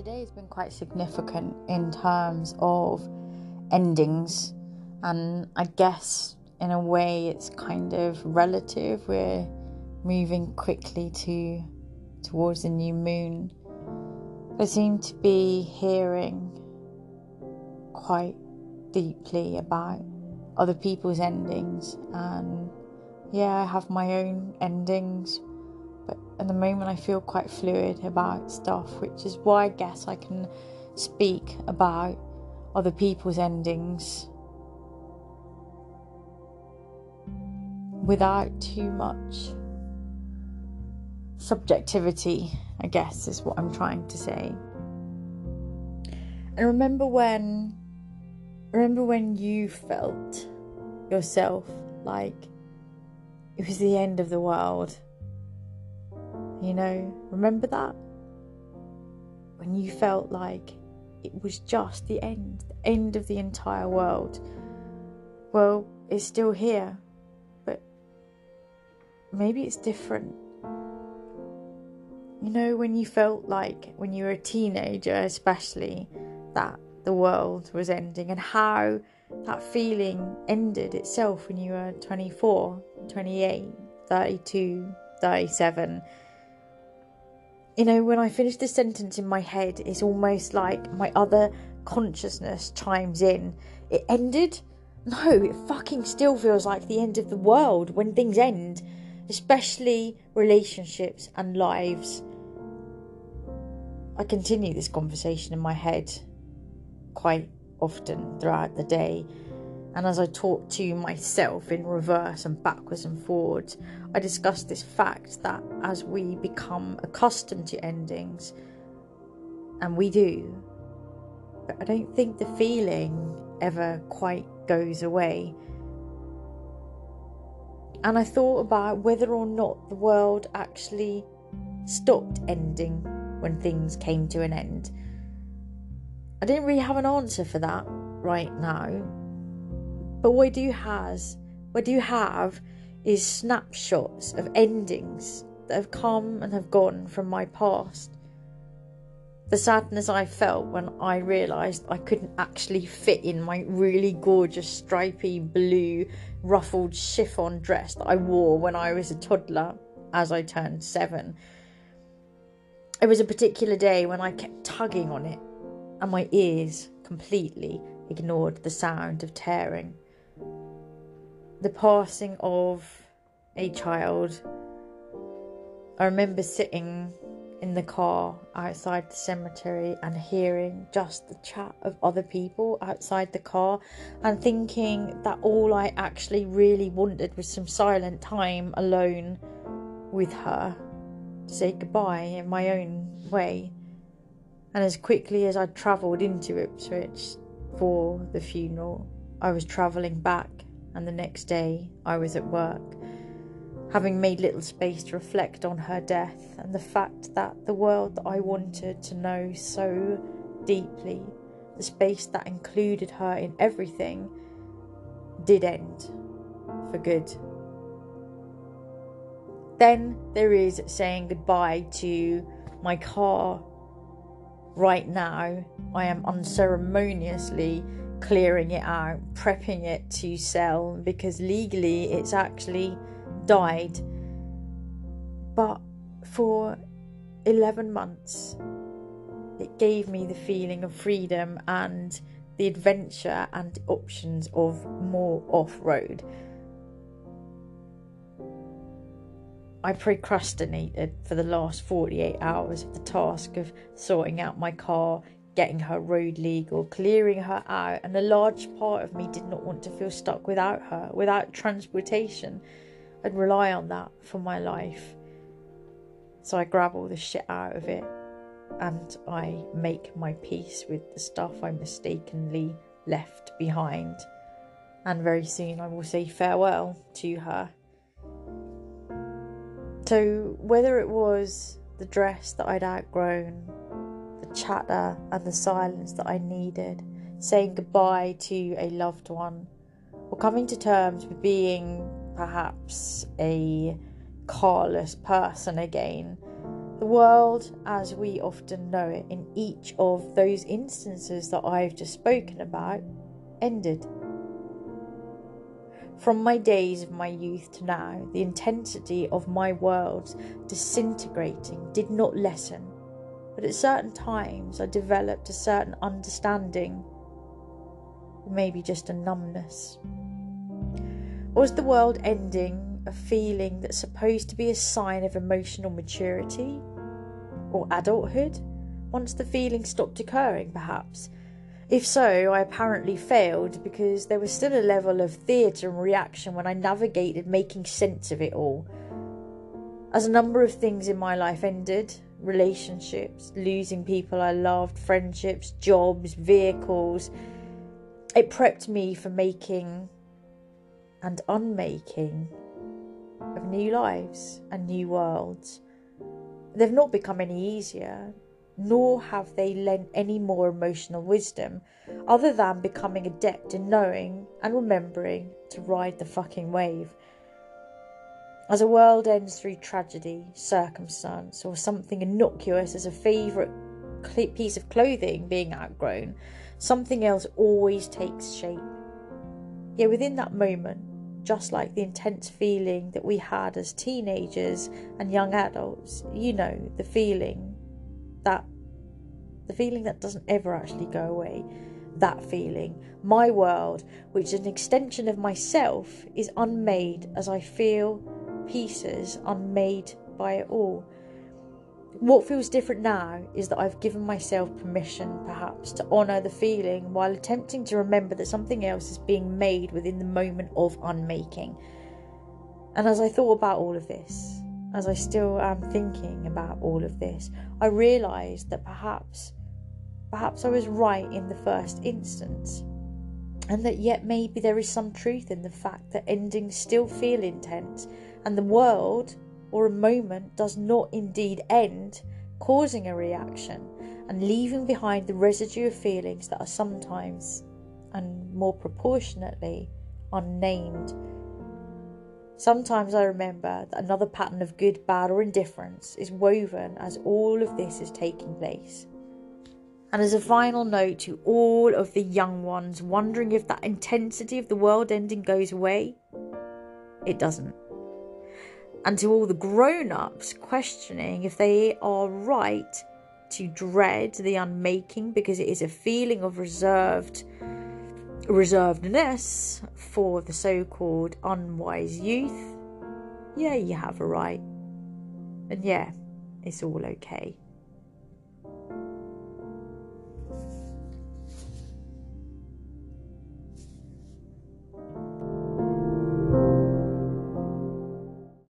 today has been quite significant in terms of endings, and I guess in a way it's kind of relative. We're moving quickly to towards the new moon. I seem to be hearing quite deeply about other people's endings, and yeah, I have my own endings at the moment I feel quite fluid about stuff, which is why I guess I can speak about other people's endings without too much subjectivity, I guess is what I'm trying to say. And remember when remember when you felt yourself like it was the end of the world you know, remember that? When you felt like it was just the end, the end of the entire world. Well, it's still here, but maybe it's different. You know, when you felt like, when you were a teenager, especially, that the world was ending, and how that feeling ended itself when you were 24, 28, 32, 37 you know, when I finish the sentence in my head, it's almost like my other consciousness chimes in. It ended? No, it fucking still feels like the end of the world when things end, especially relationships and lives. I continue this conversation in my head quite often throughout the day and as I talk to myself in reverse and backwards and forwards, I discuss this fact that as we become accustomed to endings, and we do, but I don't think the feeling ever quite goes away. And I thought about whether or not the world actually stopped ending when things came to an end. I didn't really have an answer for that right now but what I do has, what do have, is snapshots of endings that have come and have gone from my past. The sadness I felt when I realised I couldn't actually fit in my really gorgeous stripy blue ruffled chiffon dress that I wore when I was a toddler as I turned seven. It was a particular day when I kept tugging on it and my ears completely ignored the sound of tearing the passing of a child. I remember sitting in the car outside the cemetery and hearing just the chat of other people outside the car and thinking that all I actually really wanted was some silent time alone with her to say goodbye in my own way. And as quickly as I travelled into Ipswich for the funeral, I was travelling back and the next day I was at work, having made little space to reflect on her death and the fact that the world that I wanted to know so deeply, the space that included her in everything, did end for good. Then there is saying goodbye to my car. Right now, I am unceremoniously clearing it out, prepping it to sell because legally it's actually died. But for 11 months, it gave me the feeling of freedom and the adventure and options of more off road. I procrastinated for the last 48 hours of the task of sorting out my car, getting her road legal, clearing her out, and a large part of me did not want to feel stuck without her, without transportation. I'd rely on that for my life. So I grab all the shit out of it and I make my peace with the stuff I mistakenly left behind. And very soon I will say farewell to her. So, whether it was the dress that I'd outgrown chatter and the silence that I needed, saying goodbye to a loved one, or coming to terms with being perhaps a carless person again, The world, as we often know it, in each of those instances that I've just spoken about, ended. From my days of my youth to now, the intensity of my worlds disintegrating did not lessen, but at certain times I developed a certain understanding, maybe just a numbness. Was the world ending a feeling that's supposed to be a sign of emotional maturity or adulthood? Once the feeling stopped occurring, perhaps if so, I apparently failed because there was still a level of theatre and reaction when I navigated making sense of it all. As a number of things in my life ended relationships, losing people I loved, friendships, jobs, vehicles it prepped me for making and unmaking of new lives and new worlds. They've not become any easier, nor have they lent any more emotional wisdom, other than becoming adept in knowing and remembering to ride the fucking wave. As a world ends through tragedy, circumstance, or something innocuous as a favourite piece of clothing being outgrown, something else always takes shape. Yet within that moment, just like the intense feeling that we had as teenagers and young adults, you know, the feeling that the feeling that doesn't ever actually go away that feeling my world which is an extension of myself is unmade as i feel pieces unmade by it all what feels different now is that I've given myself permission, perhaps, to honour the feeling while attempting to remember that something else is being made within the moment of unmaking. And as I thought about all of this, as I still am thinking about all of this, I realised that perhaps, perhaps I was right in the first instance, and that yet maybe there is some truth in the fact that endings still feel intense, and the world or a moment does not indeed end, causing a reaction and leaving behind the residue of feelings that are sometimes, and more proportionately, unnamed Sometimes I remember that another pattern of good, bad, or indifference is woven as all of this is taking place. And as a final note to all of the young ones wondering if that intensity of the world ending goes away, it doesn't. And to all the grown ups questioning if they are right to dread the unmaking because it is a feeling of reserved reservedness for the so called unwise youth, yeah, you have a right. And yeah, it's all okay.